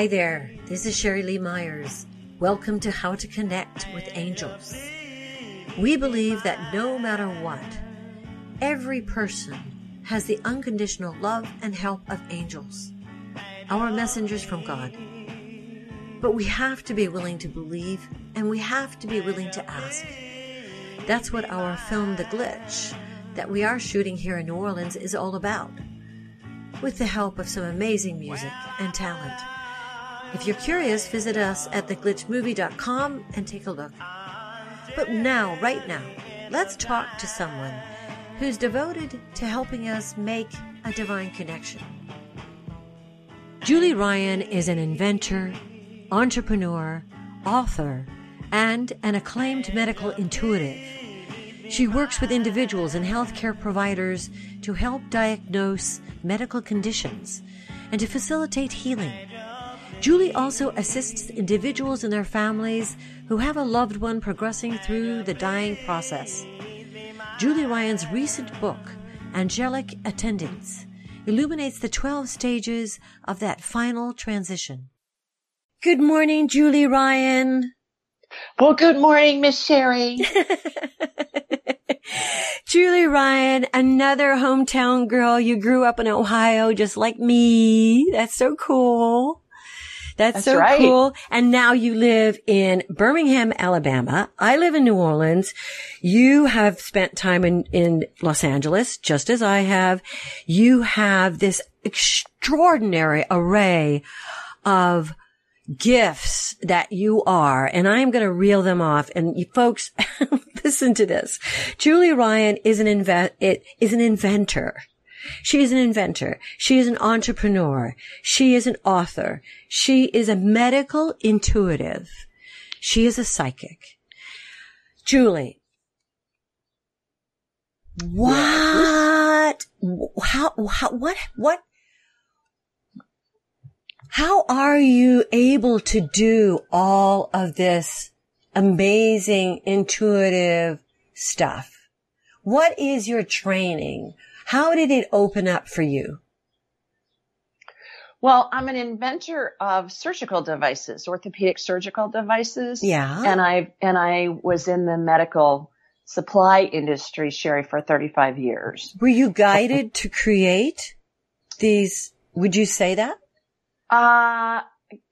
Hi there, this is Sherry Lee Myers. Welcome to How to Connect with Angels. We believe that no matter what, every person has the unconditional love and help of angels, our messengers from God. But we have to be willing to believe and we have to be willing to ask. That's what our film, The Glitch, that we are shooting here in New Orleans is all about, with the help of some amazing music and talent. If you're curious, visit us at theglitchmovie.com and take a look. But now, right now, let's talk to someone who's devoted to helping us make a divine connection. Julie Ryan is an inventor, entrepreneur, author, and an acclaimed medical intuitive. She works with individuals and healthcare providers to help diagnose medical conditions and to facilitate healing. Julie also assists individuals and their families who have a loved one progressing through the dying process. Julie Ryan's recent book, Angelic Attendants, illuminates the 12 stages of that final transition. Good morning, Julie Ryan. Well, good morning, Miss Sherry. Julie Ryan, another hometown girl. You grew up in Ohio just like me. That's so cool. That's, That's so right. cool. And now you live in Birmingham, Alabama. I live in New Orleans. You have spent time in, in Los Angeles, just as I have. You have this extraordinary array of gifts that you are, and I'm going to reel them off. And you folks, listen to this. Julie Ryan is an inve- it is an inventor. She is an inventor. She is an entrepreneur. She is an author. She is a medical intuitive. She is a psychic. Julie, what? How, how, what, what? How are you able to do all of this amazing intuitive stuff? What is your training? How did it open up for you? Well, I'm an inventor of surgical devices, orthopedic surgical devices. Yeah. And I, and I was in the medical supply industry, Sherry, for 35 years. Were you guided to create these? Would you say that? Uh,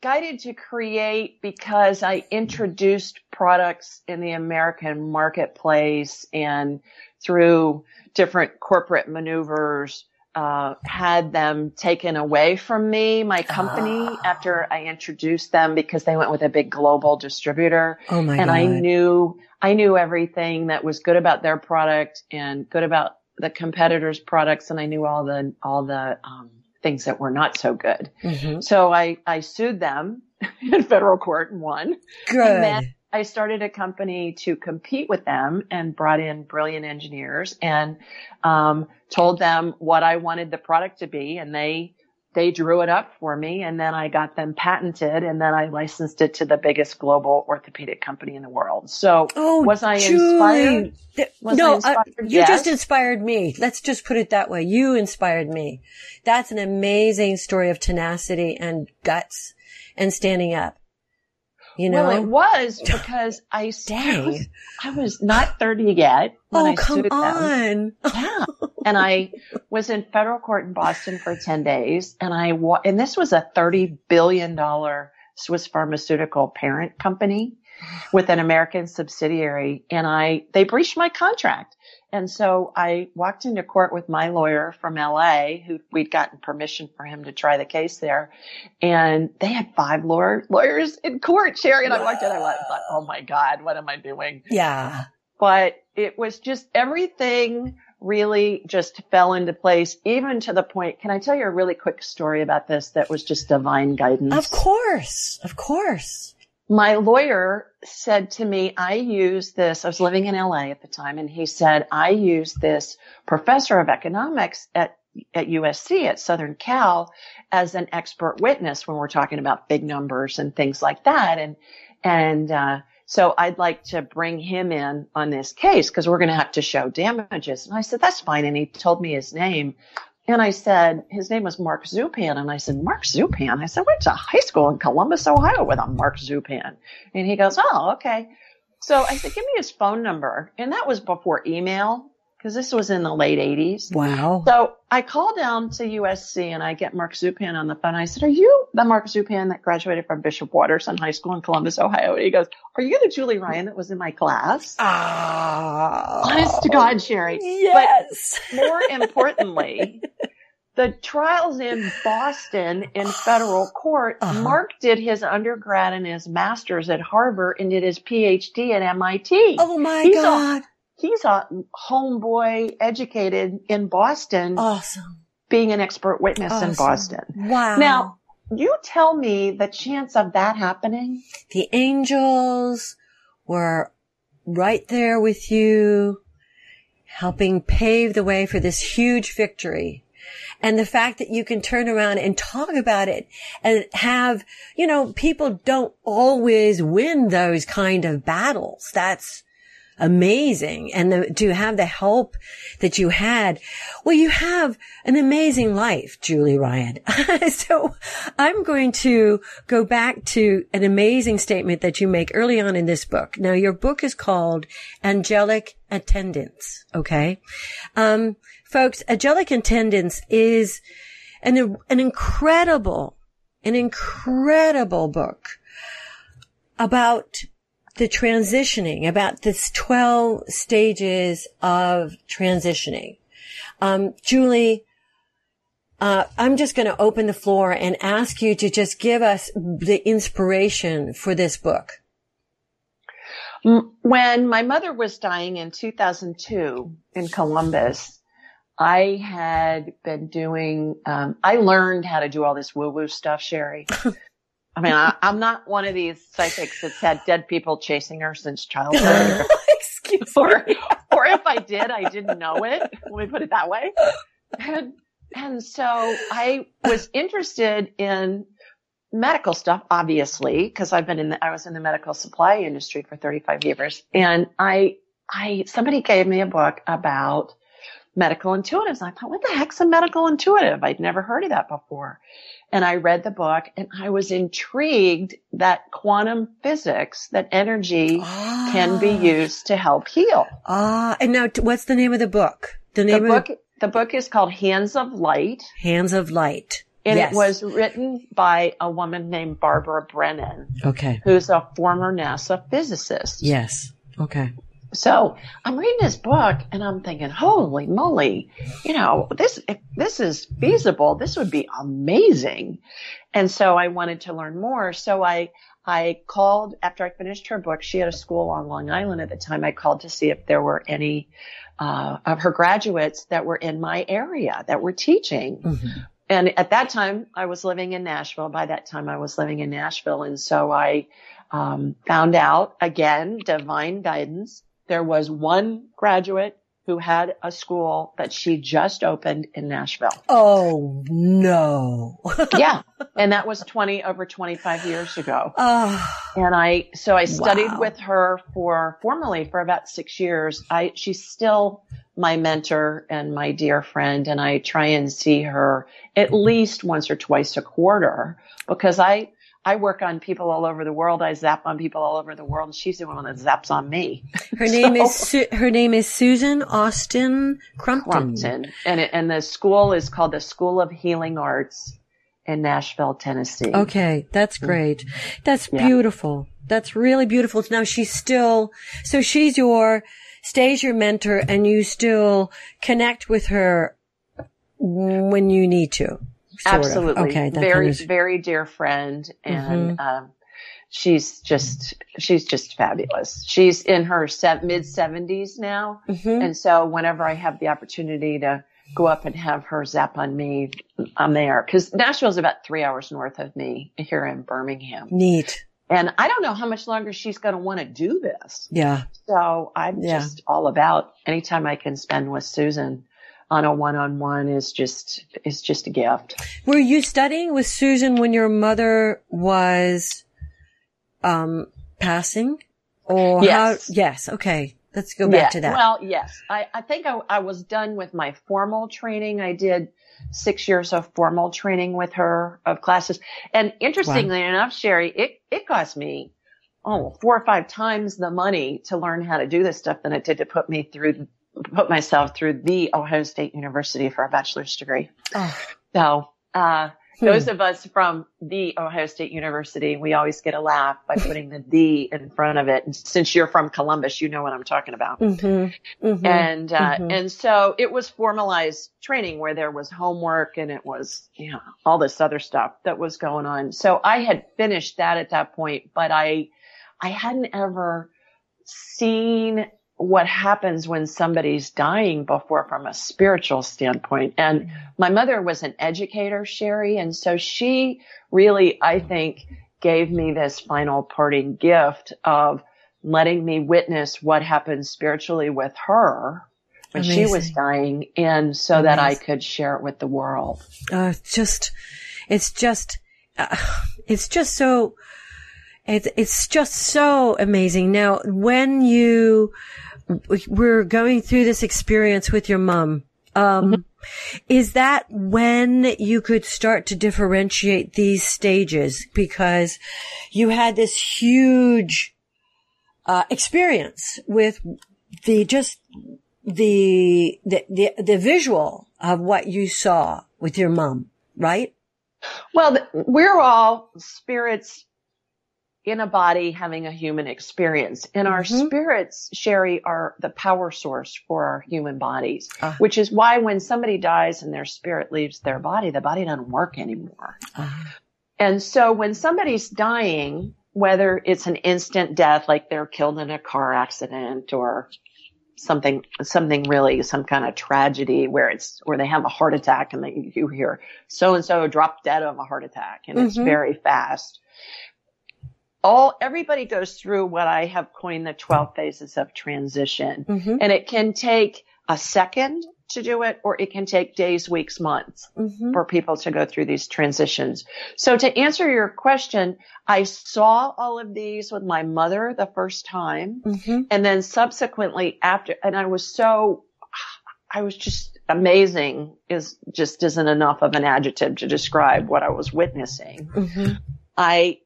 guided to create because I introduced products in the American marketplace and through different corporate maneuvers, uh, had them taken away from me, my company, Ah. after I introduced them because they went with a big global distributor. Oh my and God. I knew, I knew everything that was good about their product and good about the competitors' products. And I knew all the, all the, um, things that were not so good. Mhm. So I, I sued them in federal court and won. Good. And then I started a company to compete with them and brought in brilliant engineers and um, told them what I wanted the product to be, and they they drew it up for me, and then I got them patented, and then I licensed it to the biggest global orthopedic company in the world. So Oh, was I inspired? Was no, I inspired? uh, you Yes. just inspired me. Let's just put it that way. You inspired me. That's an amazing story of tenacity and guts and standing up. You know? Well, it was because I, I was I was not thirty yet when oh, I come sued them. on. Yeah. and I was in federal court in Boston for 10 days and I wa- and this was a 30 billion dollar Swiss pharmaceutical parent company with an American subsidiary and I they breached my contract. And so I walked into court with my lawyer from LA who we'd gotten permission for him to try the case there. And they had five lawyer, lawyers in court, Sherry. And I walked in, I thought, oh my God, what am I doing? Yeah. but it was just everything really just fell into place, even to the point. Can I tell you a really quick story about this that was just divine guidance? Of course. Of course. My lawyer said to me, I use this. I was living in LA at the time and he said, I use this professor of economics at at USC at Southern Cal as an expert witness when we're talking about big numbers and things like that. And, and, uh, so I'd like to bring him in on this case because we're going to have to show damages. And I said, that's fine. And he told me his name And I said, his name was Mark Zupan. And I said, Mark Zupan? I said, went to high school in Columbus, Ohio with a Mark Zupan. And he goes, oh, okay. So I said, give me his phone number. And that was before email because this was in the late 80s. Wow. So I call down to USC and I get Mark Zupan on the phone. I said, are you the Mark Zupan that graduated from Bishop Watterson High School in Columbus, Ohio? And he goes, are you the Julie Ryan that was in my class? Ah. Honest to God, Sherry. Yes. But more importantly, the trials in Boston in federal court, Uh-huh. Mark did his undergrad and his master's at Harvard and did his PhD at MIT. oh my He's a- God. He's a homeboy educated in Boston, awesome. being an expert witness in Boston. Wow. Now, you tell me the chance of that happening. the angels were right there with you, helping pave the way for this huge victory. And the fact that you can turn around and talk about it and have, you know, people don't always win those kind of battles. That's amazing. And the, to have the help that you had, well, you have an amazing life, Julie Ryan. so I'm going to go back to an amazing statement that you make early on in this book. Now, your book is called Angelic Attendants. Okay. Um, folks, Angelic Attendants is an, an incredible, an incredible book about the transitioning, about this 12 stages of transitioning. Um, Julie, uh, I'm just going to open the floor and ask you to just give us the inspiration for this book. When my mother was dying in 2002 in Columbus, I had been doing, um, I learned how to do all this woo woo stuff, Sherry. I mean, I, I'm not one of these psychics that's had dead people chasing her since childhood. Excuse or, or if I did, I didn't know it. Let me put it that way. And, and so I was interested in medical stuff, obviously, because I've been in the, I was in the medical supply industry for 35 years. And I, I, somebody gave me a book about medical intuitives. I thought, what the heck's a medical intuitive? I'd never heard of that before. And I read the book and I was intrigued that quantum physics, that energy can be used to help heal. Ah, and now what's the name of the book? The The name of book, the book is called Hands of Light Hands of Light. and Yes. it was written by a woman named Barbara Brennan, Okay. who's a former NASA physicist. Yes. Okay. So I'm reading this book and I'm thinking, holy moly, you know, this, if this is feasible, this would be amazing. And so I wanted to learn more. So I, I called after I finished her book. She had a school on Long Island at the time. I called to see if there were any, uh, of her graduates that were in my area that were teaching. Mhm. And at that time, I was living in Nashville. By that time, I was living in Nashville. And so I um, found out again, divine guidance. There was one graduate who had a school that she just opened in Nashville. Oh no. yeah. And that was 20 over 25 years ago. oh, And I, so I studied Wow. with her for formally for about six years. I, she's still my mentor and my dear friend. And I try and see her at least once or twice a quarter because I, I work on people all over the world. I zap on people all over the world. And she's the one that zaps on me. her name So- is Su- her name is Susan Austin Crumpton. Crumpton. And it, and the school is called the School of Healing Arts in Nashville, Tennessee. Okay, that's mm-hmm. great. That's Yeah. beautiful. That's really beautiful. Now she's still, so she's your, stays your mentor and you still connect with her when you need to. Sort of. Absolutely. Okay, very, of- very dear friend. And, Mm-hmm. um, she's just, she's just fabulous. She's in her se- mid seventies now. Mhm. And so whenever I have the opportunity to go up and have her zap on me, I'm there. Cause Nashville's about three hours north of me here in Birmingham. Neat. And I don't know how much longer she's going to want to do this. Yeah. So I'm Yeah. just all about anytime I can spend with Susan on a one-on-one is just, is just a gift. Were you studying with Susan when your mother was, um, passing? Or Yes. how? Yes. Okay. Let's go back yeah. to that. Well, yes. I, I think I, I was done with my formal training. I did six years of formal training with her of classes. And interestingly wow. enough, Sherry, it, it cost me, oh, four or five times the money to learn how to do this stuff than it did to put me through, put myself through the Ohio State University for a bachelor's degree. Oh. So, uh, Hmm. Those of us from the Ohio State University, we always get a laugh by putting the "the" in front of it. And since you're from Columbus, you know what I'm talking about. Mm-hmm. Mm-hmm. And uh, mm-hmm. and so it was formalized training where there was homework and it was you know all this other stuff that was going on. So I had finished that at that point, but I I hadn't ever seen what happens when somebody's dying before from a spiritual standpoint. And my mother was an educator, Sherry, and so she really, I think, gave me this final parting gift of letting me witness what happened spiritually with her when Amazing. she was dying and so Amazing. that I could share it with the world. Uh, just, it's just, uh, it's just so, it's, it's just so amazing. Now, when you, we're going through this experience with your mom. Um, mm-hmm. is that when you could start to differentiate these stages? Because you had this huge, uh, experience with the, just the, the, the, the visual of what you saw with your mom, right? Well, we're all spirits in a body having a human experience. And our mm-hmm. spirits, Sherry, are the power source for our human bodies, uh which is why when somebody dies and their spirit leaves their body, the body doesn't work anymore. uh And so when somebody's dying, whether it's an instant death, like they're killed in a car accident or something, something really, some kind of tragedy where it's, where they have a heart attack and they, you hear so and so drop dead of a heart attack and mm-hmm. it's very fast all everybody goes through what I have coined the 12 phases of transition. Mm-hmm. And it can take a second to do it or it can take days, weeks, months mm-hmm. for people to go through these transitions. So to answer your question, I saw all of these with my mother the first time mm-hmm. and then subsequently after, and I was so, I was just amazing is just isn't enough of an adjective to describe what I was witnessing. Mm-hmm. I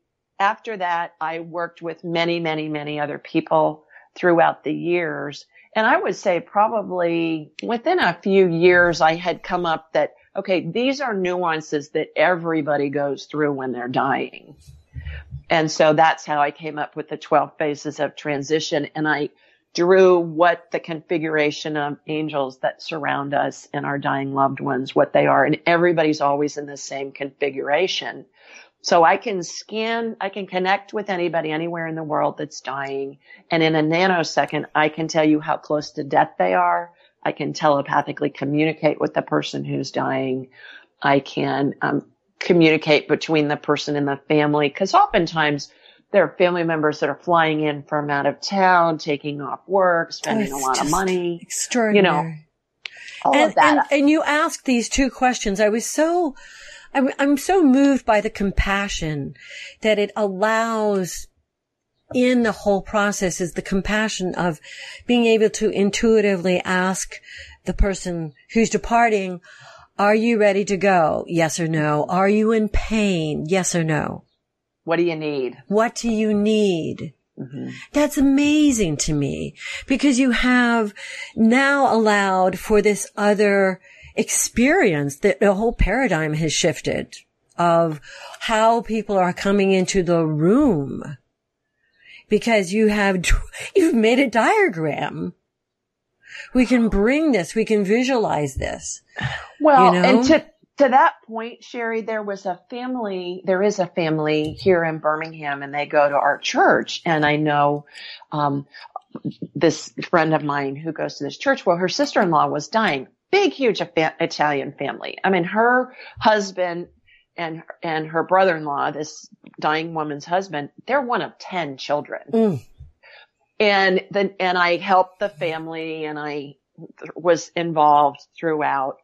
after that, I worked with many, many, many other people throughout the years. And I would say probably within a few years, I had come up that, okay, these are nuances that everybody goes through when they're dying. And so that's how I came up with the 12 phases of transition. And I drew what the configuration of angels that surround us and our dying loved ones, what they are. And everybody's always in the same configuration. So I can scan, I can connect with anybody anywhere in the world that's dying. And in a nanosecond, I can tell you how close to death they are. I can telepathically communicate with the person who's dying. I can um, communicate between the person and the family because oftentimes there are family members that are flying in from out of town, taking off work, oh, spending oh, a lot of money. Extraordinary. You know, all and, of that. And, and you asked these two questions. I was so I'm, I'm so moved by the compassion that it allows in the whole process is the compassion of being able to intuitively ask the person who's departing, are you ready to go? Yes or no. Are you in pain? Yes or no. What do you need? What do you need? Mm-hmm. That's amazing to me because you have now allowed for this other experience that the whole paradigm has shifted of how people are coming into the room because you have, you've made a diagram. We can bring this, we can visualize this. Well, you know? and to, to that point, Sherry, there was a family, there is a family here in Birmingham and they go to our church. And I know, um, this friend of mine who goes to this church. Well, her sister-in-law was dying big, huge Italian family. I mean, her husband and and her brother-in-law, this dying woman's husband, they're one of ten children. Mm. And then and I helped the family, and I was involved throughout.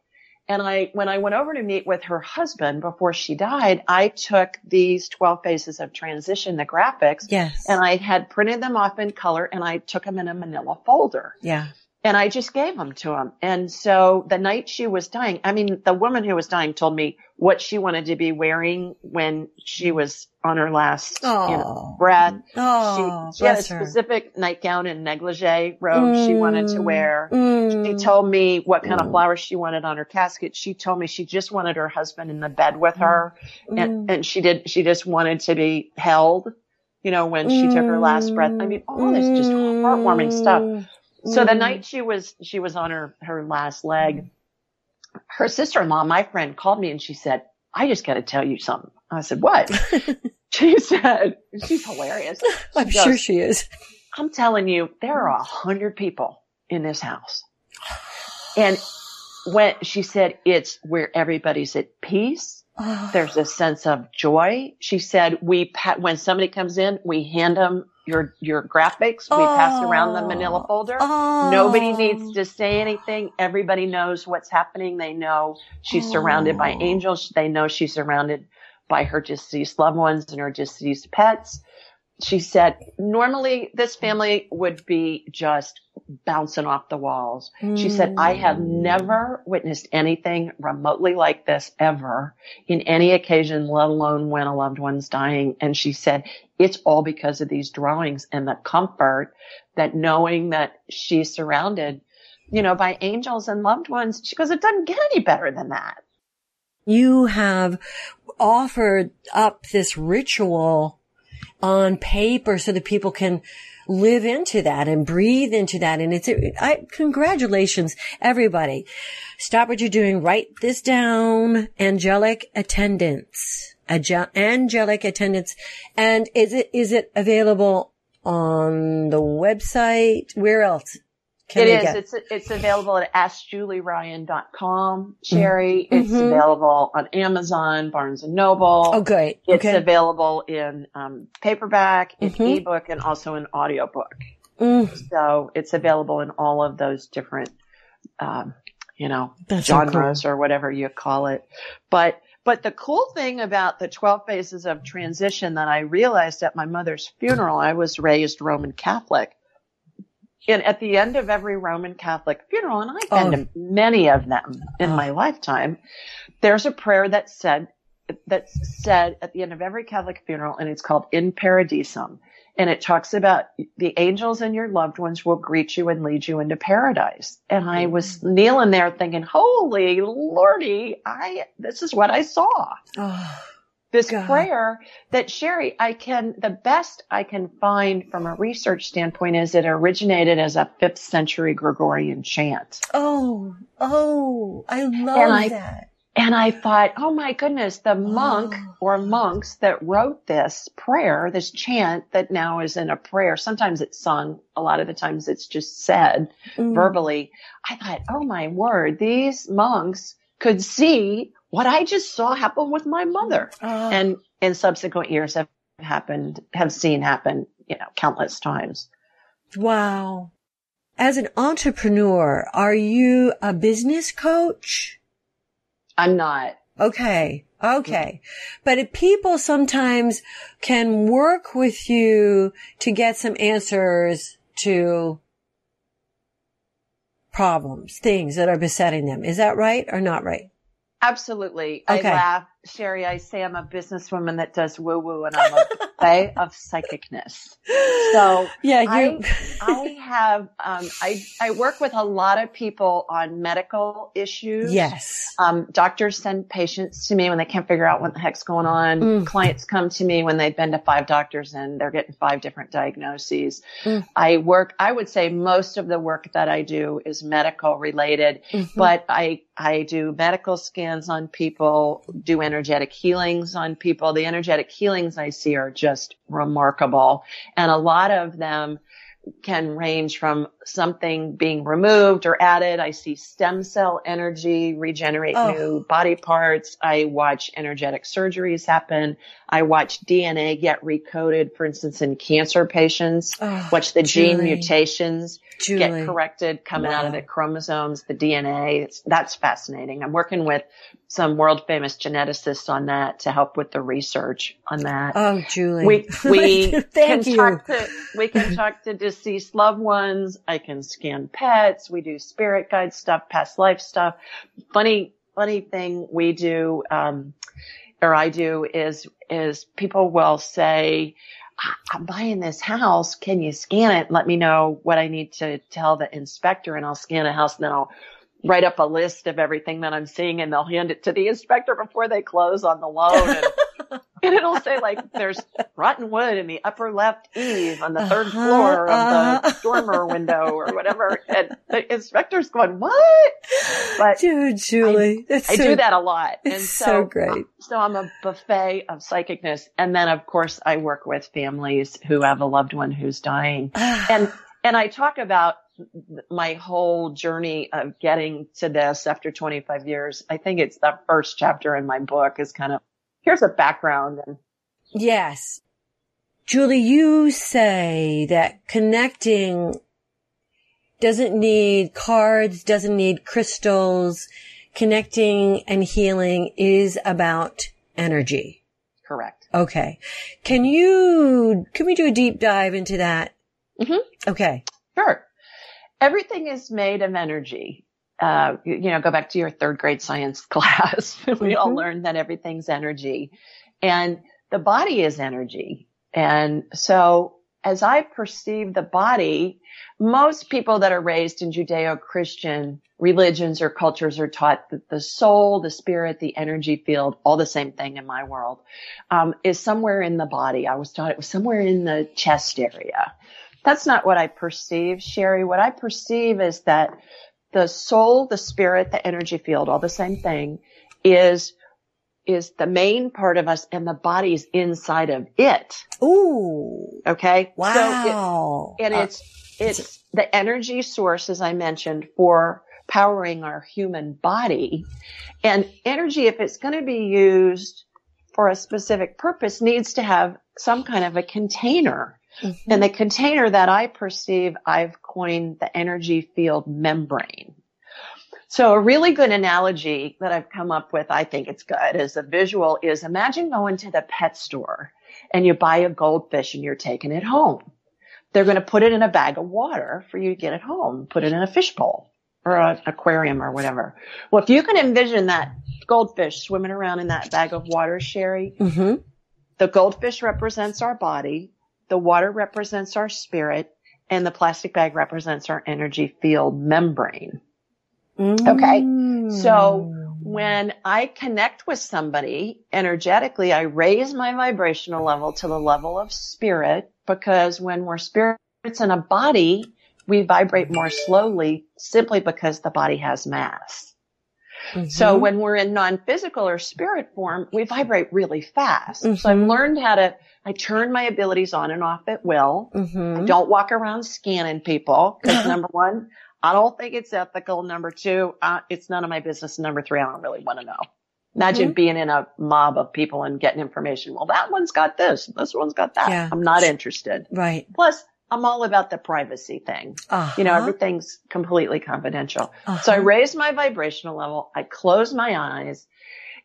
And I, when I went over to meet with her husband before she died, I took these 12 phases of transition, the graphics, Yes. and I had printed them off in color and I took them in a manila folder yeah. And I just gave them to him. And so the night she was dying, I mean, the woman who was dying told me what she wanted to be wearing when she was on her last you know, breath. Oh, she, she had a bless her. specific nightgown and negligee robe she wanted to Mm, wear. She mm. told me what kind of flowers she wanted on her casket. She told me she just wanted her husband in the bed with her Mm. and, and she did, she just wanted to be held, you know, when she took her last breath. I mean, all this just heartwarming stuff. So the Mm. night she was, she was on her, her last leg, her sister-in-law, my friend called me and she said, I just got to tell you something. I said, what? she said, she's hilarious. I'm She sure she is. I'm telling you, there are a hundred people in this house. And when she said it's where everybody's at peace, Oh. there's a sense of joy. She said, we, pat, when somebody comes in, we hand them your, your graphics. We pass around the manila oh. folder. Oh. Nobody needs to say anything. Everybody knows what's happening. They know she's surrounded by Oh. angels. They know she's surrounded by her deceased loved ones and her deceased pets. She said, normally this family would be just bouncing off the walls. She said, I have hmm. never witnessed anything remotely like this ever in any occasion, let alone when a loved one's dying. And she said, it's all because of these drawings and the comfort that knowing that she's surrounded, you know, by angels and loved ones. She goes, it doesn't get any better than that. You have offered up this ritual on paper so that people can live into that and breathe into that. And it's, I, congratulations, everybody. Stop what you're doing. Write this down. Angelic attendants. Angelic attendants. And is it, is it available on the website? Where else? Can It is. get- It's it's available at askjulieryan.com. Sherry, it's Mhm. available on Amazon, Barnes and Noble. Oh, great. It's okay. available in um, paperback, in Mhm. ebook, and also in audiobook. Mm, So it's available in all of those different, um, you know, that's so cool. genres or whatever you call it. But but the cool thing about the 12 phases of transition that I realized at my mother's funeral, I was raised Roman Catholic. And at the end of every Roman Catholic funeral, and I've been Oh. to many of them in Oh. my lifetime, there's a prayer that said, that's said at the end of every Catholic funeral, and it's called In Paradisum. And it talks about the angels and your loved ones will greet you and lead you into paradise. And I was kneeling there thinking, holy lordy, I, this is what I saw. Oh, This God. prayer that Sherry, I can, the best I can find from a research standpoint is it originated as a fifth century Gregorian chant. oh, oh, I love And I- that. And I thought, oh my goodness, the monk Oh. or monks that wrote this prayer, this chant that now is in a prayer, sometimes it's sung, a lot of the times it's just said Mm. verbally. I thought, oh my word, these monks could see what I just saw happen with my mother. Oh, And in subsequent years have happened, have seen happen, you know, countless times. wow. As an entrepreneur, are you a business coach? I'm not. Okay. Okay. But if people sometimes can work with you to get some answers to problems, things that are besetting them. Is that right or not right? Absolutely. Okay. I laugh. Sherry, I say I'm a businesswoman that does woo woo and I'm a buffet of psychicness. So yeah, I, you, I have, um, I, I work with a lot of people on medical issues. yes. Um, doctors send patients to me when they can't figure out what the heck's going on. Mm. Clients come to me when they've been to five doctors and they're getting five different diagnoses. Mm. I work, I would say most of the work that I do is medical related, Mhm. but I, I do medical scans on people, do energetic healings on people. The energetic healings I see are just remarkable. And a lot of them can range from something being removed or added. I see stem cell energy regenerate Oh. new body parts. I watch energetic surgeries happen. I watch DNA get recoded, for instance, in cancer patients. Oh, Watch the gene mutations Julie. get corrected coming out of the chromosomes, the DNA. It's, that's fascinating. I'm working with some world famous geneticists on that to help with the research on that. Oh, Julie. we we Thank can you. talk to we can talk to deceased loved ones. I can scan pets. We do spirit guide stuff, past life stuff. Funny funny thing we do um, or I do is is people will say. "I- I'm buying this house. Can you scan it? Let me know what I need to tell the inspector and I'll scan a house and then I'll write up a list of everything that I'm seeing and they'll hand it to the inspector before they close on the loan. And, and it'll say like there's rotten wood in the upper left eave on the third Uh-huh, floor of uh-huh. the dormer window or whatever. And the inspector's going, what? But Dude, Julie. That's I so, do that a lot. It's and so great. So I'm a buffet of psychicness. And then of course I work with families who have a loved one who's dying and and I talk about my whole journey of getting to this after 25 years. I think it's the first chapter in my book is kind of here's a background and Yes. Julie, you say that connecting doesn't need cards, doesn't need crystals. Connecting and healing is about energy. correct. Okay. Can you, can we do a deep dive into that? Mhm. Okay. Sure. Everything is made of energy. Uh, you, you know, go back to your third grade science class. we all Mhm. learned that everything's energy and the body is energy. And so as I perceive the body, most people that are raised in Judeo-Christian religions or cultures are taught that the soul, the spirit, the energy field, all the same thing in my world, um, is somewhere in the body. I was taught it was somewhere in the chest area. That's not what I perceive, Sherry. What I perceive is that the soul, the spirit, the energy field, all the same thing is, is the main part of us and the body's inside of it. Ooh. Okay. So it- Wow. and Uh, it's it's the energy source, as I mentioned, for powering our human body. And energy, if it's going to be used for a specific purpose, needs to have some kind of a container. Mhm. And the container that I perceive, I've coined the energy field membrane. So a really good analogy that I've come up with, I think it's good as a visual is imagine going to the pet store and you buy a goldfish and you're taking it home. They're going to put it in a bag of water for you to get it home, put it in a fish bowl or an aquarium or whatever. Well, if you can envision that goldfish swimming around in that bag of water, Sherry, Mhm. the goldfish represents our body, the water represents our spirit, and the plastic bag represents our energy field membrane. Okay. Mm. So when I connect with somebody energetically, I raise my vibrational level to the level of spirit because when we're spirits in a body, we vibrate more slowly simply because the body has mass. So Mhm. when we're in non-physical or spirit form, we vibrate really fast. So I've Mhm. learned how to, I turn my abilities on and off at will. Mhm. I don't walk around scanning people because number one, I don't think it's ethical. Number two, uh, it's none of my business. Number three, I don't really want to know. Imagine Mhm. being in a mob of people and getting information. Well, that one's got this. This one's got that. Yeah. I'm not interested. Right. Plus, I'm all about the privacy thing. Uh-huh. You know, everything's completely confidential. So I Uh-huh. raise my vibrational level. I close my eyes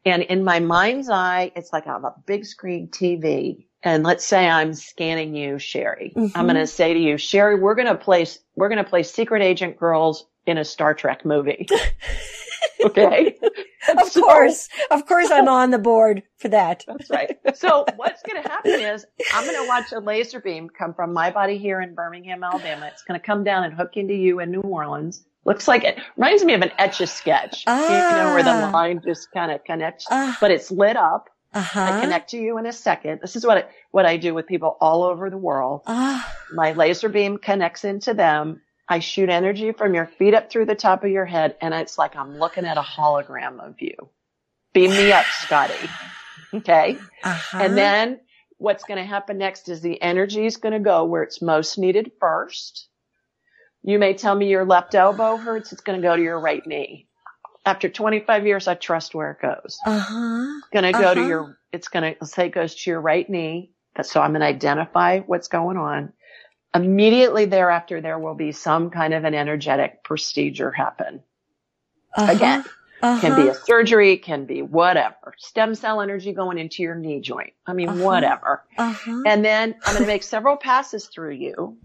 and in my mind's eye, it's like I have a big screen TV. And let's say I'm scanning you, Sherry. Mhm. I'm going to say to you, Sherry, we're going to play, we're going to play secret agent girls in a Star Trek movie. okay. Of So- course. Of course I'm on the board for that. That's right. So what's going to happen is I'm going to watch a laser beam come from my body here in Birmingham, Alabama. It's going to come down and hook into you in New Orleans. Looks like it reminds me of an etch a sketch, you know, where Ah. the line just kind of connects, Uh, but it's lit up. Uh-huh. I connect to you in a second. This is what I, what I do with people all over the world. Ah, My laser beam connects into them. I shoot energy from your feet up through the top of your head, and it's like I'm looking at a hologram of you. Beam me up, Scotty. Okay. uh-huh. And then what's going to happen next is the energy is going to go where it's most needed first. You may tell me your left elbow hurts. It's going to go to your right knee. After 25 years, I trust where it goes. Uh huh. It's going to go Uh-huh. to your, it's going to say it goes to your right knee. So I'm going to identify what's going on. Immediately thereafter, there will be some kind of an energetic procedure happen. Uh-huh. Again, uh-huh. can be a surgery, can be whatever. Stem cell energy going into your knee joint. I mean, Uh-huh. whatever. Uh-huh. And then I'm going to make several passes through you.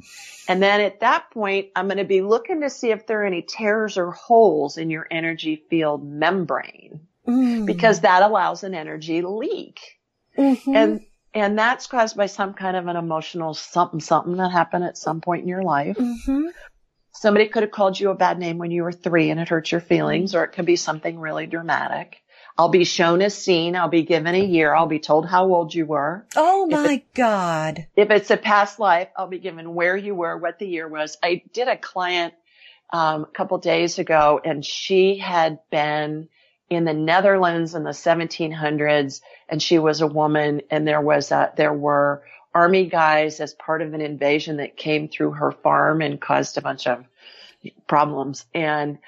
And then at that point, I'm going to be looking to see if there are any tears or holes in your energy field membrane Mm. because that allows an energy leak. Mhm. And, and that's caused by some kind of an emotional something, something that happened at some point in your life. Mhm. Somebody could have called you a bad name when you were three and it hurt your feelings, or it could be something really dramatic. I'll be shown a scene. I'll be given a year. I'll be told how old you were. Oh If my God. If it's a past life, I'll be given where you were, what the year was. I did a client um, a couple days ago, and she had been in the Netherlands in the 1700s, and she was a woman, and there was a, there were army guys as part of an invasion that came through her farm and caused a bunch of problems. And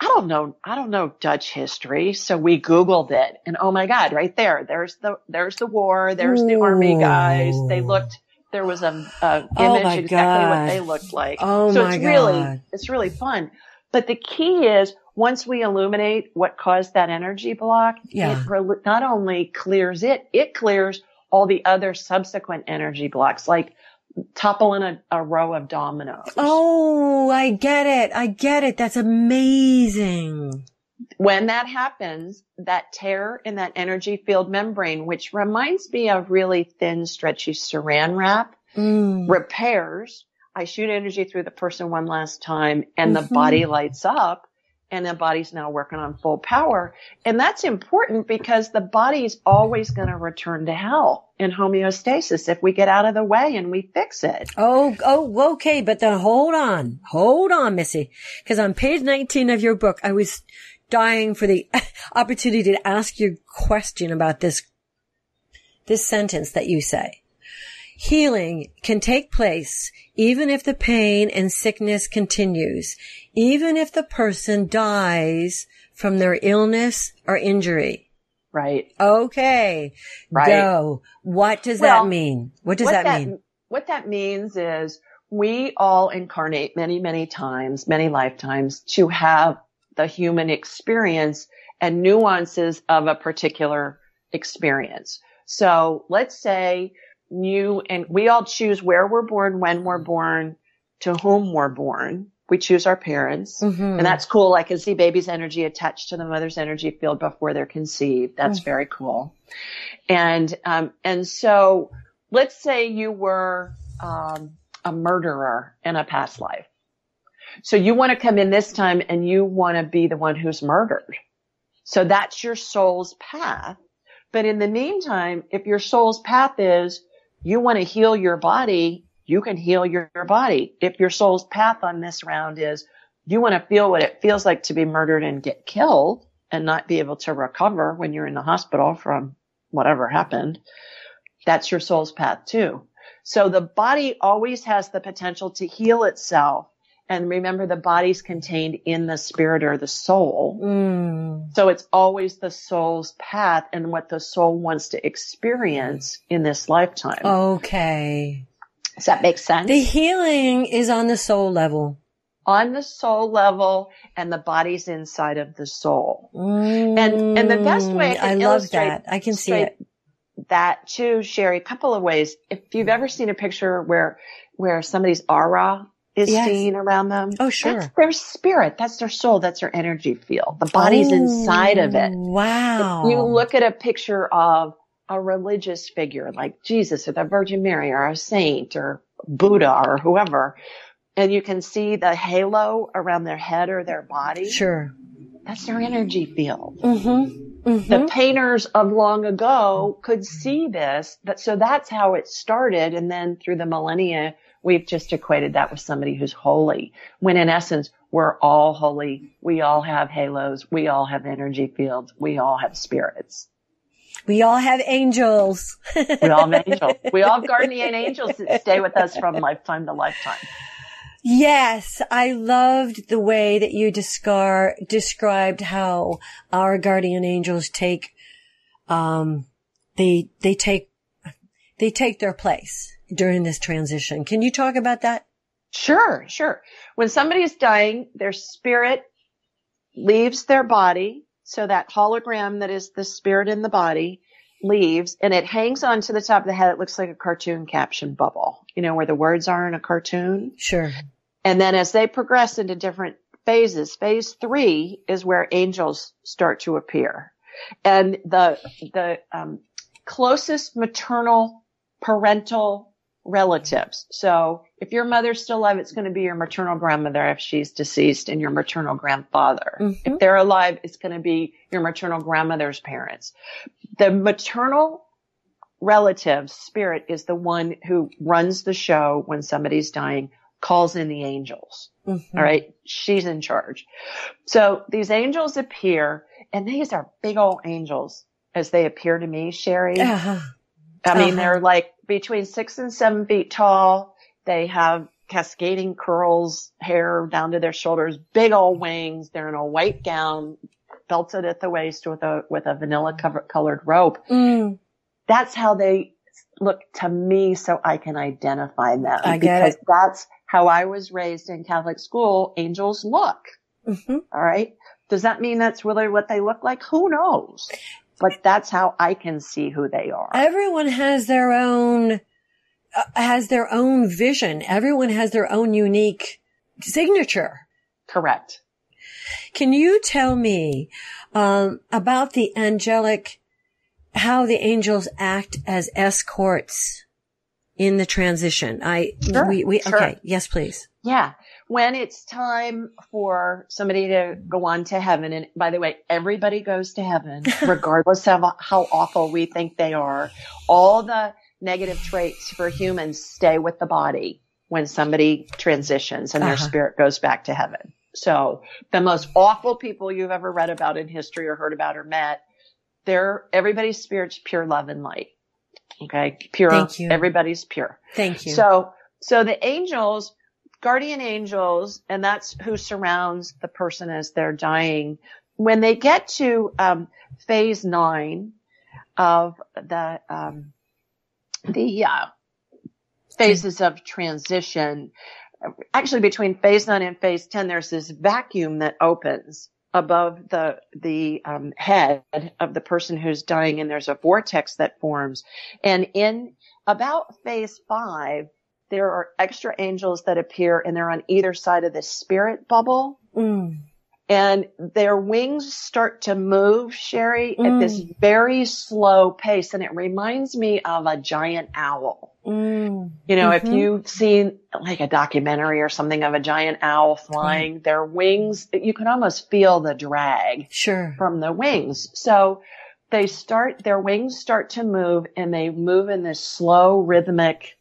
I don't know, I don't know Dutch history. So we Googled it and oh my God, right there, there's the, there's the war. There's the army guys. They looked, there was a, a Oh image my exactly what they looked like. Oh so my it's really, it's really fun. But the key is once we illuminate what caused that energy block, Yeah. it not only clears it, it clears all the other subsequent energy blocks, like toppling a, a row of dominoes. Oh, I get it. I get it. That's amazing. when that happens, that tear in that energy field membrane, which reminds me of really thin, stretchy saran wrap, Mm. repairs. I shoot energy through the person one last time and the Mhm. body lights up and the body's now working on full power. And that's important because the body's always going to return to health in homeostasis if we get out of the way and we fix it. Oh, oh, okay. But then hold on. Hold on, Missy. Cause on page 19 of your book, I was dying for the opportunity to ask you a question about this, this sentence that you say. Healing can take place even if the pain and sickness continues, even if the person dies from their illness or injury. Right. Okay. Right. Go. What does Well, that mean? What does what that, mean? What that means is we all incarnate many, many times, many lifetimes to have the human experience and nuances of a particular experience. So let's say you and we all choose where we're born, when we're born, to whom we're born. We choose our parents. Mhm. And that's cool. I can see baby's energy attached to the mother's energy field before they're conceived. That's Mm. very cool. And, um, and so let's say you were, um, a murderer in a past life. So you want to come in this time and you want to be the one who's murdered. So that's your soul's path. But in the meantime, if your soul's path is you want to heal your body, you can heal your, your body. If your soul's path on this round is you want to feel what it feels like to be murdered and get killed and not be able to recover when you're in the hospital from whatever happened, that's your soul's path too. So the body always has the potential to heal itself. And remember the body's contained in the spirit or the soul. Mm. So it's always the soul's path and what the soul wants to experience in this lifetime. Okay. Does that make sense? The healing is on the soul level. on the soul level and the body's inside of the soul. And- and the best way I can Mm, I love that. I can see it. That too, Sherry, a couple of ways. If you've ever seen a picture where, where somebody's aura is Yes. seen around them. Oh, sure. That's their spirit. That's their soul. That's their energy field. The body's inside of it. Oh, Wow. If you look at a picture of a religious figure like Jesus or the Virgin Mary or a saint or Buddha or whoever, and you can see the halo around their head or their body, Sure. that's their energy field. Mm-hmm. Mm-hmm. The painters of long ago could see this, but so that's how it started. And then through the millennia, we've just equated that with somebody who's holy. When in essence, we're all holy. We all have halos. We all have energy fields. We all have spirits. We all have angels. we all have angels. We all have guardian angels that stay with us from lifetime to lifetime. Yes, I loved the way that you descar- described how our guardian angels take, um, they, they take, they take their place during this transition. Can you talk about that? Sure, sure. When somebody is dying, their spirit leaves their body. So that hologram that is the spirit in the body leaves and it hangs onto the top of the head. It looks like a cartoon caption bubble, you know, where the words are in a cartoon. Sure. And then as they progress into different phases, phase three is where angels start to appear. And the, the, um, closest maternal parental relatives. So if your mother's still alive, it's going to be your maternal grandmother if she's deceased and your maternal grandfather. Mm-hmm. If they're alive, it's going to be your maternal grandmother's parents. The maternal relative spirit is the one who runs the show when somebody's dying, calls in the angels. Mm-hmm. All right. She's in charge. So these angels appear and these are big old angels as they appear to me, Sherry. Uh-huh. I mean, uh-huh. they're like between six and seven feet tall. They have cascading curls, hair down to their shoulders, big old wings. They're in a white gown, belted at the waist with a, with a vanilla covered, colored rope. Mm. That's how they look to me so I can identify them. I get because it. that's how I was raised in Catholic school. Angels look. Mm-hmm. All right. Does that mean that's really what they look like? Who knows? But that's how I can see who they are. Everyone has their own, uh, has their own vision. Everyone has their own unique signature. Correct. Can you tell me, um, about the angelic, how the angels act as escorts in the transition? I, sure, we, we, sure. okay. Yes, please. Yeah when it's time for somebody to go on to heaven, and by the way, everybody goes to heaven, regardless of how awful we think they are. All the negative traits for humans stay with the body when somebody transitions and their uh-huh. spirit goes back to heaven. So the most awful people you've ever read about in history or heard about or met, they're everybody's spirit's pure love and light. Okay. Pure. Thank you. Everybody's pure. Thank you. So, so the angels guardian angels, and that's who surrounds the person as they're dying. When they get to um, phase nine of the um, the uh, phases of transition, actually between phase nine and phase ten, there's this vacuum that opens above the the um, head of the person who's dying, and there's a vortex that forms. And in about phase five, there are extra angels that appear and they're on either side of the spirit bubble. Mm. And their wings start to move, Sherry, mm. at this very slow pace. And it reminds me of a giant owl. Mm. You know, mm-hmm. if you've seen like a documentary or something of a giant owl flying, their wings, you can almost feel the drag sure. from the wings. So they start, their wings start to move and they move in this slow rhythmic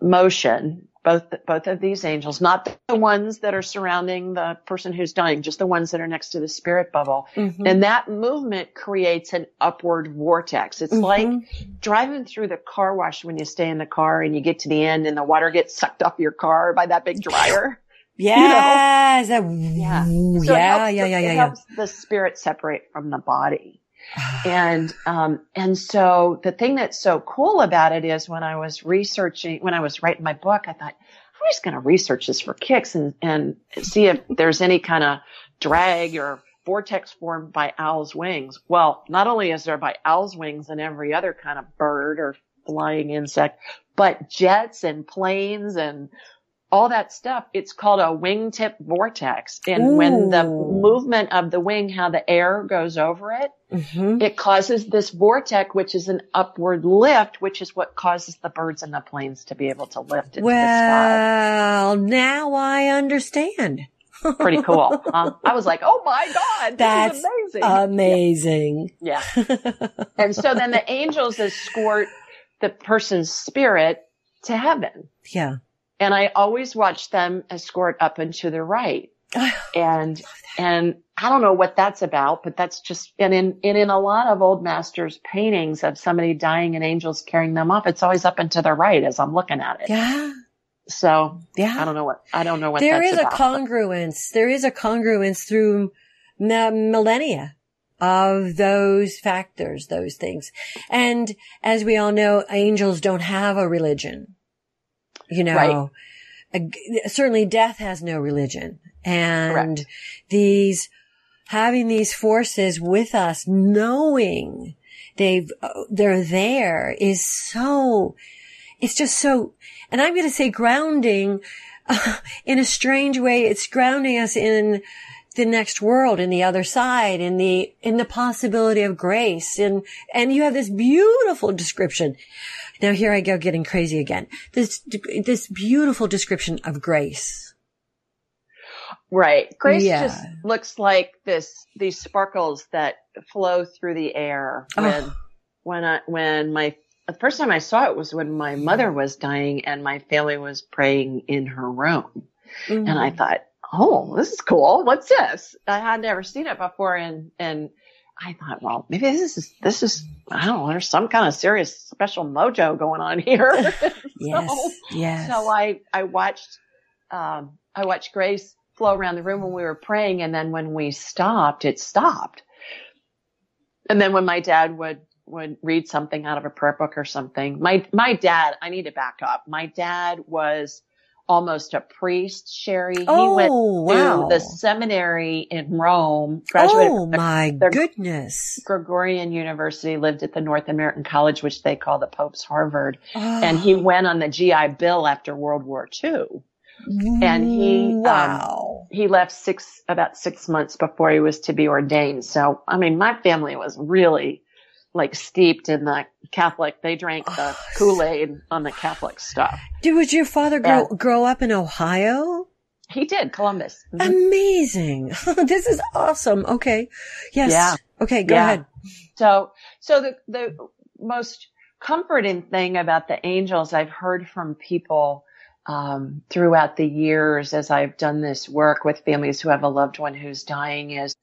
motion, both, both of these angels, not the ones that are surrounding the person who's dying, just the ones that are next to the spirit bubble. Mm-hmm. And that movement creates an upward vortex. It's mm-hmm. like driving through the car wash when you stay in the car and you get to the end and the water gets sucked off your car by that big dryer. Yes. You know? yeah. So yeah, yeah, yeah, yeah, yeah. the spirit separate from the body and um, and so the thing that's so cool about it is when I was researching, when I was writing my book, I thought I'm just going to research this for kicks and and see if there's any kind of drag or vortex formed by owl's wings. Well, not only is there by owl's wings and every other kind of bird or flying insect, but jets and planes and all that stuff. It's called a wingtip vortex. And Ooh. when the movement of the wing, how the air goes over it, mm-hmm. it causes this vortex, which is an upward lift, which is what causes the birds and the planes to be able to lift into well, the sky. Well, now I understand. Pretty cool. Huh? I was like, oh my God, that's amazing. Amazing. Yeah. yeah. and so then the angels escort the person's spirit to heaven. Yeah. And I always watch them escort up and to the right. and, and I don't know what that's about, but that's just, and in, and in a lot of old masters paintings of somebody dying and angels carrying them off, it's always up and to the right as I'm looking at it. Yeah. So Yeah. I don't know what, I don't know what There is about. a congruence. There is a congruence through the millennia of those factors, those things. And as we all know, angels don't have a religion. You know, A- certainly death has no religion. And Correct. these, having these forces with us, knowing they've, uh, they're there is so, it's just so, and I'm going to say grounding in a strange way. It's grounding us in the next world, in the other side, in the, in the possibility of grace. And, and you have this beautiful description. Now here I go getting crazy again. This, this beautiful description of grace. Right. Grace Yeah. just looks like this, these sparkles that flow through the air Oh. when, when I, when my, the first time I saw it was when my mother was dying and my family was praying in her room. And I mm-hmm. thought, oh, this is cool. What's this? I had never seen it before. And, and I thought, well, maybe this is, this is, I don't know, there's some kind of serious special mojo going on here. yes, So- yes. so I, I watched, um, I watched Grace flow around the room when we were praying. And then when we stopped, it stopped. And then when my dad would, would read something out of a prayer book or something, my, my dad, I need to back up. My dad was almost a priest, Sherry. He oh, went wow. to the seminary in Rome, graduated Oh from the my the- goodness. Gregorian University, lived at the North American College, which they call the Pope's Harvard. Oh, And he went on the GI Bill after World War II. and he, um, wow. He left six, about six months before he was to be ordained. So, I mean, my family was really like steeped in the Catholic. They drank the Oh, Kool-Aid on the Catholic stuff. Did would your father grow grow up in Ohio? He did, Columbus. Um, Mhm. Amazing. this is awesome. Okay. Yes. Yeah. Okay, go Yeah. ahead. So, so the, the most comforting thing about the angels I've heard from people, um, throughout the years as I've done this work with families who have a loved one who's dying is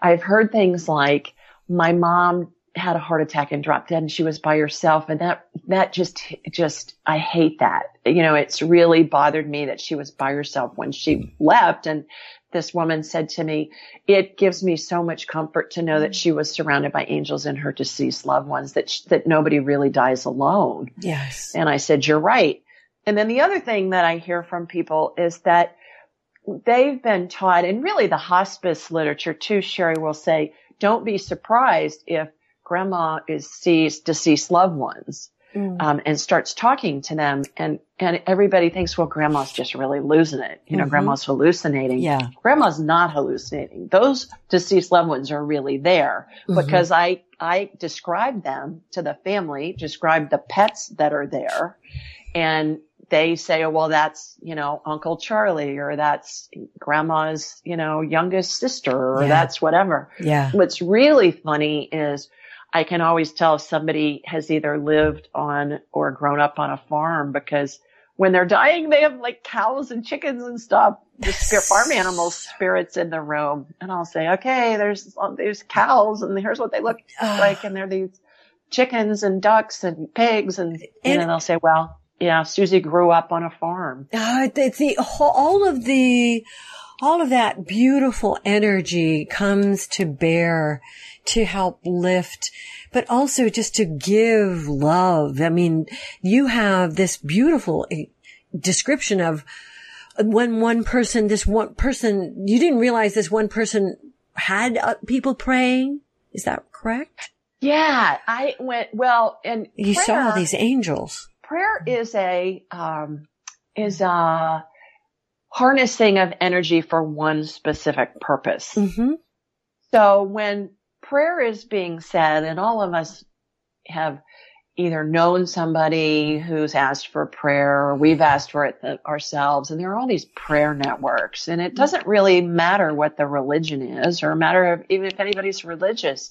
I've heard things like my mom had a heart attack and dropped dead and she was by herself and that that just just I hate that. You know, it's really bothered me that she was by herself when she mm. left and this woman said to me, it gives me so much comfort to know that mm. she was surrounded by angels and her deceased loved ones that sh- that nobody really dies alone. Yes. And I said, you're right. And then the other thing that I hear from people is that they've been taught, and really the hospice literature too, Sherry will say, don't be surprised if grandma is sees deceased loved ones. Mm. Um, and starts talking to them and, and everybody thinks, well, grandma's just really losing it. You know, Mhm. grandma's hallucinating. Yeah. Grandma's not hallucinating. Those deceased loved ones are really there Mhm. because I, I described them to the family, described the pets that are there and they say, oh, well, that's, you know, Uncle Charlie or that's grandma's, you know, youngest sister or Yeah. that's whatever. Yeah. What's really funny is I can always tell if somebody has either lived on or grown up on a farm because when they're dying, they have like cows and chickens and stuff, the spirit, farm animals spirits in the room. And I'll say, okay, there's, there's cows and here's what they look like. And they're these chickens and ducks and pigs. And, and, And- then they'll say, well, yeah, Susie grew up on a farm. Uh, it's the all of the, all of that beautiful energy comes to bear to help lift, but also just to give love. I mean, you have this beautiful eh, description of when one person, this one person, you didn't realize this one person had uh, people praying. Is that correct? Yeah, I went, well, and You saw prayer- these angels. prayer is a um, is a harnessing of energy for one specific purpose. hmm So when prayer is being said, and all of us have either known somebody who's asked for prayer or we've asked for it ourselves, and there are all these prayer networks, and it doesn't really matter what the religion is or matter if, even if anybody's religious.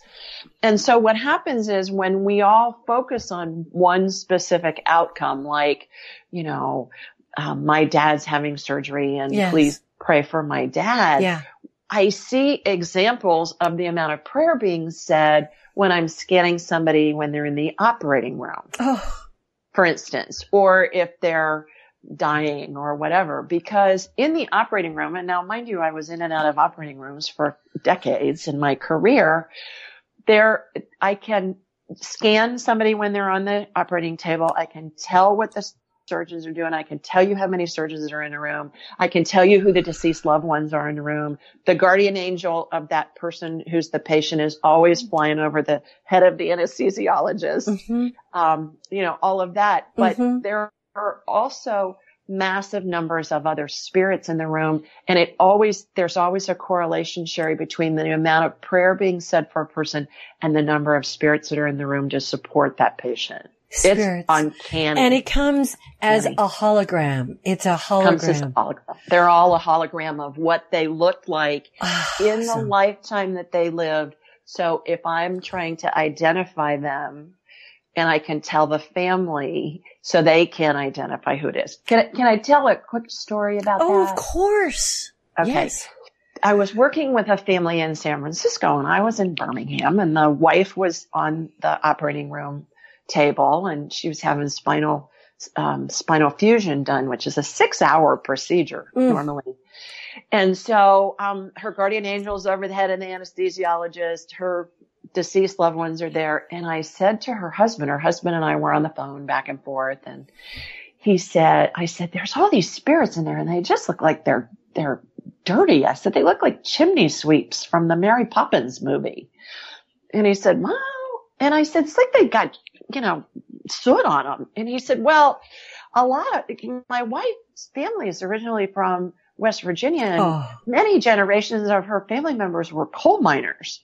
And so what happens is when we all focus on one specific outcome, like, you know, um, my dad's having surgery and Yes. please pray for my dad. Yeah. I see examples of the amount of prayer being said when I'm scanning somebody when they're in the operating room, Oh, for instance, or if they're dying or whatever. Because in the operating room, and now mind you, I was in and out of operating rooms for decades in my career, there, I can scan somebody when they're on the operating table. I can tell what the surgeons are doing. I can tell you how many surgeons are in a room. I can tell you who the deceased loved ones are in the room. The guardian angel of that person who's the patient is always flying over the head of the anesthesiologist. hmm Um, you know, all of that. But Mhm. there are also massive numbers of other spirits in the room. And it always, there's always a correlation, Sherry, between the amount of prayer being said for a person and the number of spirits that are in the room to support that patient. Spirits. It's uncanny. and it comes as Uncanny. a hologram. It's a as a hologram. hologram. They're all a hologram of what they looked like Ah, in the lifetime that they lived. So if I'm trying to identify them and I can tell the family so they can identify who it is. Can I, can I tell a quick story about Oh, that? Oh, of course. Okay. Yes. I was working with a family in San Francisco and I was in Birmingham and the wife was on the operating room table and she was having spinal, um, spinal fusion done, which is a six hour procedure Mm. normally. And so, um, her guardian angel's over the head of the anesthesiologist, her deceased loved ones are there. And I said to her husband, her husband and I were on the phone back and forth and he said, I said, there's all these spirits in there and they just look like they're, they're dirty. I said, they look like chimney sweeps from the Mary Poppins movie. And he said, wow. And I said, it's like they got, you know, soot on them. And he said, well, a lot of, my wife's family is originally from West Virginia and Oh, many generations of her family members were coal miners.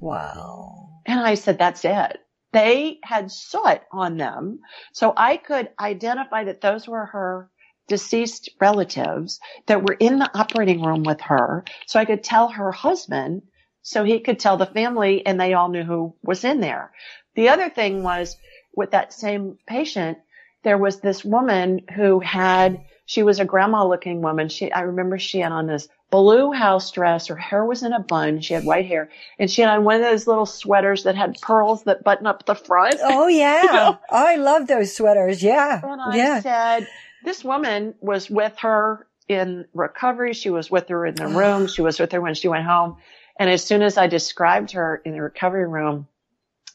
wow. And I said, that's it. They had soot on them. So I could identify that those were her deceased relatives that were in the operating room with her. So I could tell her husband so he could tell the family and they all knew who was in there. The other thing was with that same patient, there was this woman who had, she was a grandma looking woman. She, I remember she had on this blue house dress. Her hair was in a bun. She had white hair and she had on one of those little sweaters that had pearls that button up the front. Oh yeah. know? Oh, I love those sweaters. Yeah. And I Yeah. said, this woman was with her in recovery. She was with her in the room. She was with her when she went home. And as soon as I described her in the recovery room,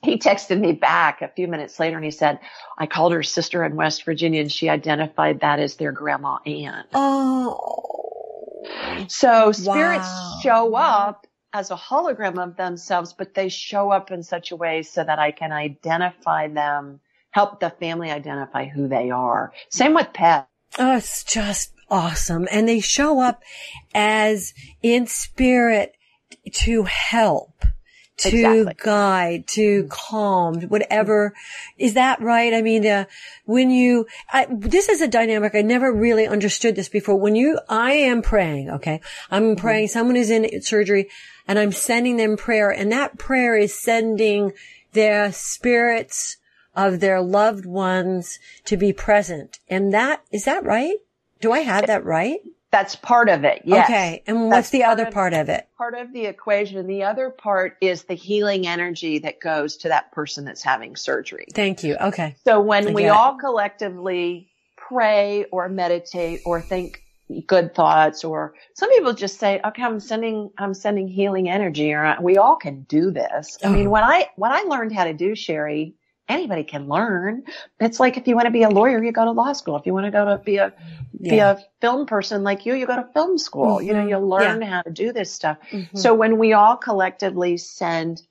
he texted me back a few minutes later and he said, I called her sister in West Virginia and she identified that as their grandma Ann. Oh. So spirits Wow. show up as a hologram of themselves, but they show up in such a way so that I can identify them, help the family identify who they are. Same with pets. Oh, it's just awesome. And they show up as in spirit to help, to Exactly. guide, to mm-hmm. calm, whatever. Mm-hmm. Is that right? I mean, uh, when you, I, this is a dynamic. I never really understood this before. When you, I am praying, okay? I'm mm-hmm. praying. Someone is in surgery and I'm sending them prayer and that prayer is sending their spirits of their loved ones to be present. And that, is that right? Do I have that right? That's part of it. Yes. Okay. And what's That's the other of- part of it? Part of the equation. The other part is the healing energy that goes to that person that's having surgery. Thank you. Okay. So when I we it. all collectively pray or meditate or think good thoughts or some people just say, okay, I'm sending, I'm sending healing energy or we all can do this. I Oh. mean, when I, when I learned how to do Sherry, anybody can learn. It's like if you want to be a lawyer, you go to law school. If you want to go to be a, be Yeah. a film person like you, you go to film school. You know, Mhm. you learn how to do this stuff. Mhm. So when we all collectively send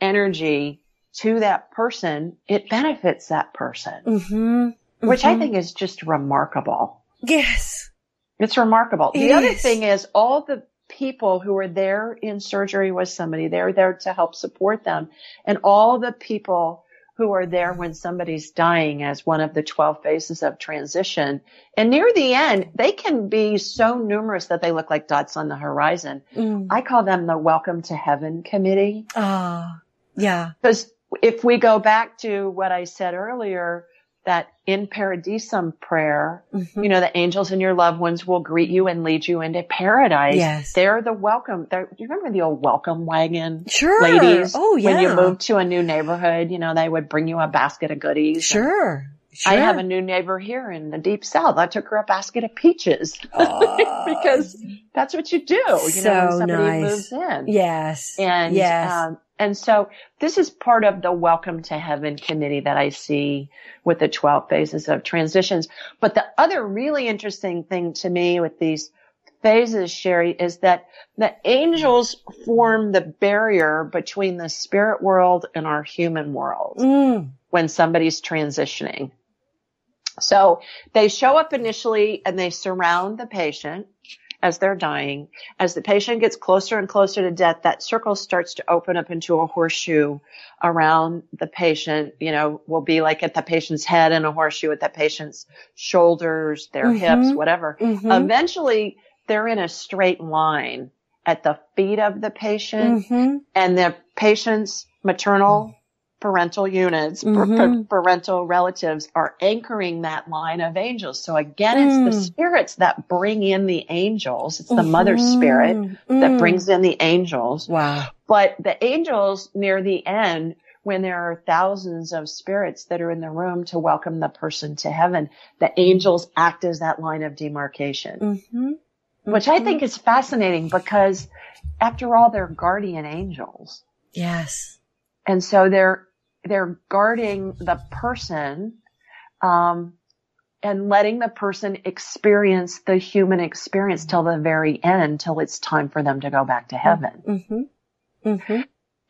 energy to that person, it benefits that person, Mm-hmm. which I Mhm. think is just remarkable. Yes. It's remarkable. It the other thing is all the people who are there in surgery with somebody, they're there to help support them. And all the people who are there when somebody's dying as one of the 12 phases of transition. And near the end, they can be so numerous that they look like dots on the horizon. Mm. I call them the welcome to heaven committee. Ah, yeah. Because if we go back to what I said earlier, that in paradisum prayer, Mhm. you know, the angels and your loved ones will greet you and lead you into paradise. Yes. They're the welcome. They're, do you remember the old welcome wagon? Sure. Ladies, Oh, yeah. when you moved to a new neighborhood, you know, they would bring you a basket of goodies. Sure. Sure. I have a new neighbor here in the deep south. I took her a basket of peaches Oh, because that's what you do, you know, So when somebody nice. moves in. yes. And, yes. um, and so this is part of the welcome to heaven committee that I see with the 12 phases of transitions. But the other really interesting thing to me with these phases, Sherry, is that the angels form the barrier between the spirit world and our human world Mm. when somebody's transitioning. So they show up initially and they surround the patient as they're dying. As the patient gets closer and closer to death, that circle starts to open up into a horseshoe around the patient. You know, will be like at the patient's head and a horseshoe at the patient's shoulders, their Mhm. hips, whatever. Mhm. Eventually they're in a straight line at the feet of the patient Mhm. and the patient's maternal parental units, Mhm. par- parental relatives are anchoring that line of angels. So again, it's the Mm. spirits that bring in the angels. It's the mother spirit Mhm. that Mm. brings in the angels. Wow. But the angels near the end, when there are thousands of spirits that are in the room to welcome the person to heaven, the angels act as that line of demarcation, hmm which I think is fascinating because after all, they're guardian angels. Yes. And so they're they're guarding the person um and letting the person experience the human experience till the very end till it's time for them to go back to heaven Mm-hmm. Mm-hmm.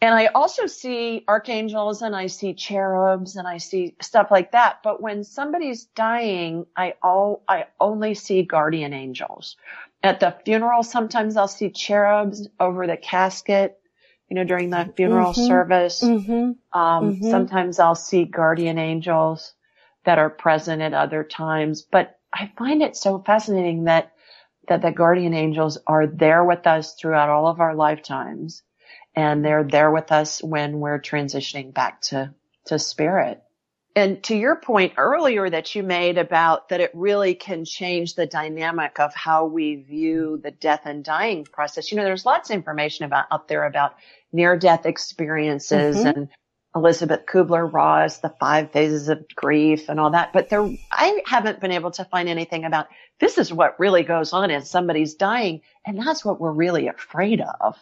and i also see archangels and i see cherubs and i see stuff like that but when somebody's dying i all i only see guardian angels at the funeral sometimes i'll see cherubs over the casket you know during the funeral Mhm. service Mm-hmm. um, Mhm. Sometimes I'll see guardian angels that are present at other times, but I find it so fascinating that that the guardian angels are there with us throughout all of our lifetimes, and they're there with us when we're transitioning back to to spirit. And to your point earlier that you made about that it really can change the dynamic of how we view the death and dying process. You know, there's lots of information about up there about near death experiences Mhm. and Elisabeth Kubler-Ross, the five phases of grief and all that. But there, I haven't been able to find anything about this is what really goes on as somebody's dying. And that's what we're really afraid of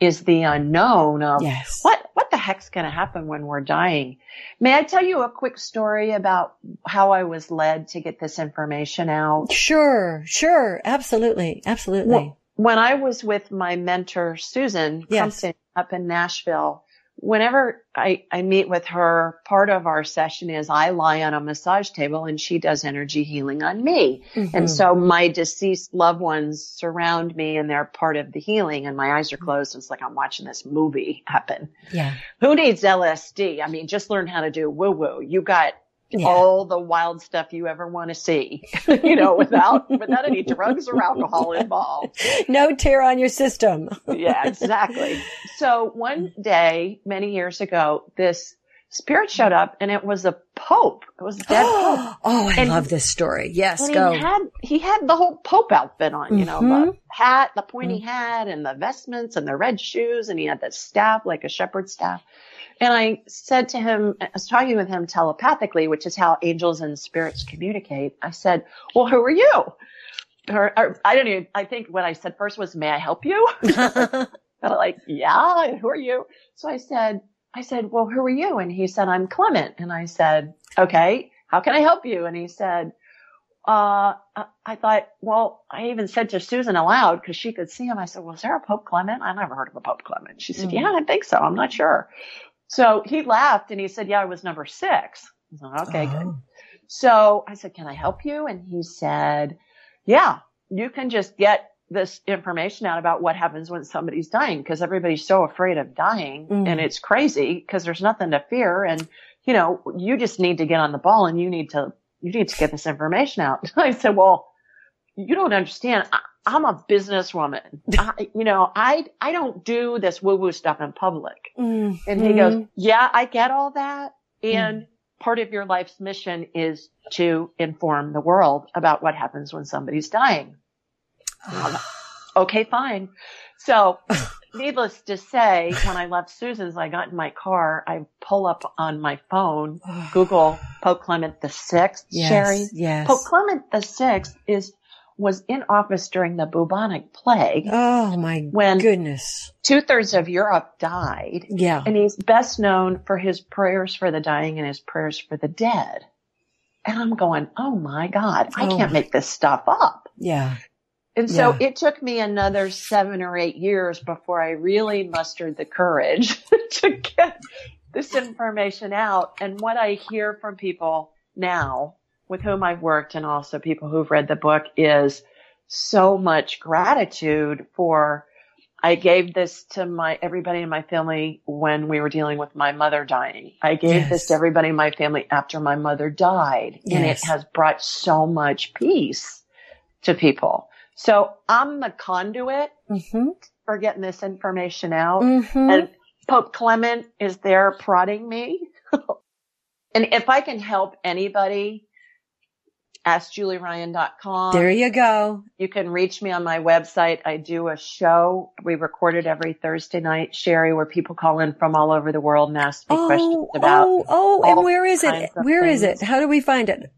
is the unknown of Yes. what, what heck's going to happen when we're dying? May I tell you a quick story about how I was led to get this information out? Sure. Sure. Absolutely. Absolutely. Well, when I was with my mentor, Susan Yes. Up in Nashville, whenever I, I meet with her, part of our session is I lie on a massage table and she does energy healing on me. Mhm. And so my deceased loved ones surround me and they're part of the healing and my eyes are closed. And It's like I'm watching this movie happen. yeah. Who needs LSD? I mean, just learn how to do woo woo. You got Yeah. all the wild stuff you ever want to see, you know, without, without any drugs or alcohol involved. No tear on your system. Yeah, exactly. So one day, many years ago, this spirit showed up and it was a pope. It was a dead pope. oh, I And- love this story. Yes. Go. he had, he had the whole pope outfit on, you know, the Mhm. hat, the pointy hat and the vestments and the red shoes and he had the staff like a shepherd's staff. And I said to him, I was talking with him telepathically, which is how angels and spirits communicate. I said, well, who are you? Or, or I don't even, I think what I said first was, may I help you? And I'm like, yeah, who are you? So I said, I said, well, who are you? And he said, I'm Clement. And I said, okay, how can I help you? And he said, uh, I- thought, well, I even said to Susan aloud because she could see him. I said, was there a Pope Clement? I never heard of a Pope Clement. She said, Mm. yeah, I think so. I'm not sure. So he laughed and he said, yeah, I was number six. I okay, good. Oh. So I said, can I help you? And he said, yeah, you can just get this information out about what happens when somebody's dying because everybody's so afraid of dying Mm. and it's crazy because there's nothing to fear. And, you know, you just need to get on the ball and you need to, you need to get this information out. I said, well, you don't understand. I, I'm a businesswoman. I, you know, I, I don't do this woo woo stuff in public. Mm-hmm. And he goes, yeah, I get all that. Mm. And part of your life's mission is to inform the world about what happens when somebody's dying. Um, okay, fine. So needless to say, when I left Susan's, I got in my car, I pull up on my phone, Google Pope Clement the Sixth, Yes, Sherry. yes. Pope Clement the Sixth is, was in office during the bubonic plague Oh my when goodness. two thirds of Europe died. Yeah. And he's best known for his prayers for the dying and his prayers for the dead. And I'm going, oh my God, I Oh. can't make this stuff up. Yeah. And so Yeah. it took me another seven or eight years before I really mustered the courage to get this information out. And what I hear from people now with whom I've worked and also people who've read the book is so much gratitude for I gave this to my everybody in my family when we were dealing with my mother dying. I gave Yes. this to everybody in my family after my mother died. And it has brought so much peace to people. So I'm the conduit Mm-hmm. for getting this information out. Mm-hmm. And Pope Clement is there prodding me. and if I can help anybody, askjulieryan.com. there you go. You can reach me on my website. I do a show. We record it every Thursday night, Sherry, where people call in from all over the world and ask me oh, questions Oh, about oh, oh, and where is it? Where is it? How do we find it?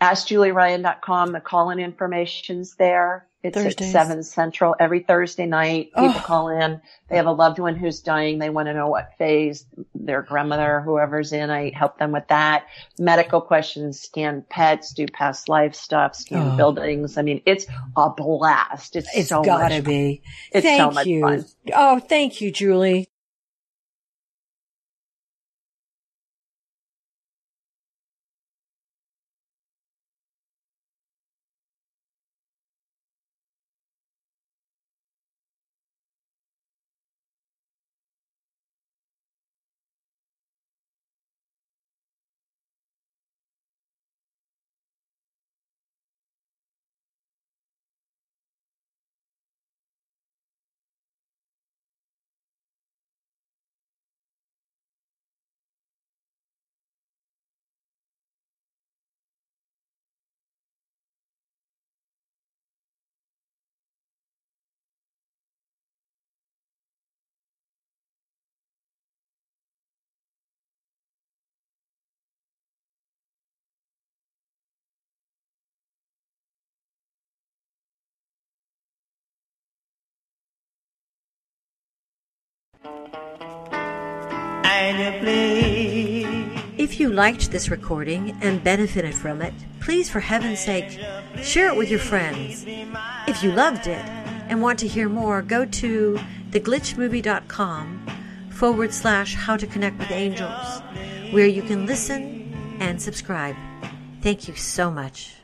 askjulieryan.com. The call-in information's there. It's Thursdays. at seven central every Thursday night. People Oh. call in. They have a loved one who's dying. They want to know what phase their grandmother, or whoever's in. I help them with that. Medical questions, scan pets, do past life stuff, scan Oh. buildings. I mean, it's a blast. It's, It's so gotta much. be. It's thank so much you. fun. Oh, thank you, Julie. If you liked this recording and benefited from it, please, for heaven's sake, share it with your friends. If you loved it and want to hear more, go to theglitchmovie.com forward slash how to connect with angels, where you can listen and subscribe. Thank you so much.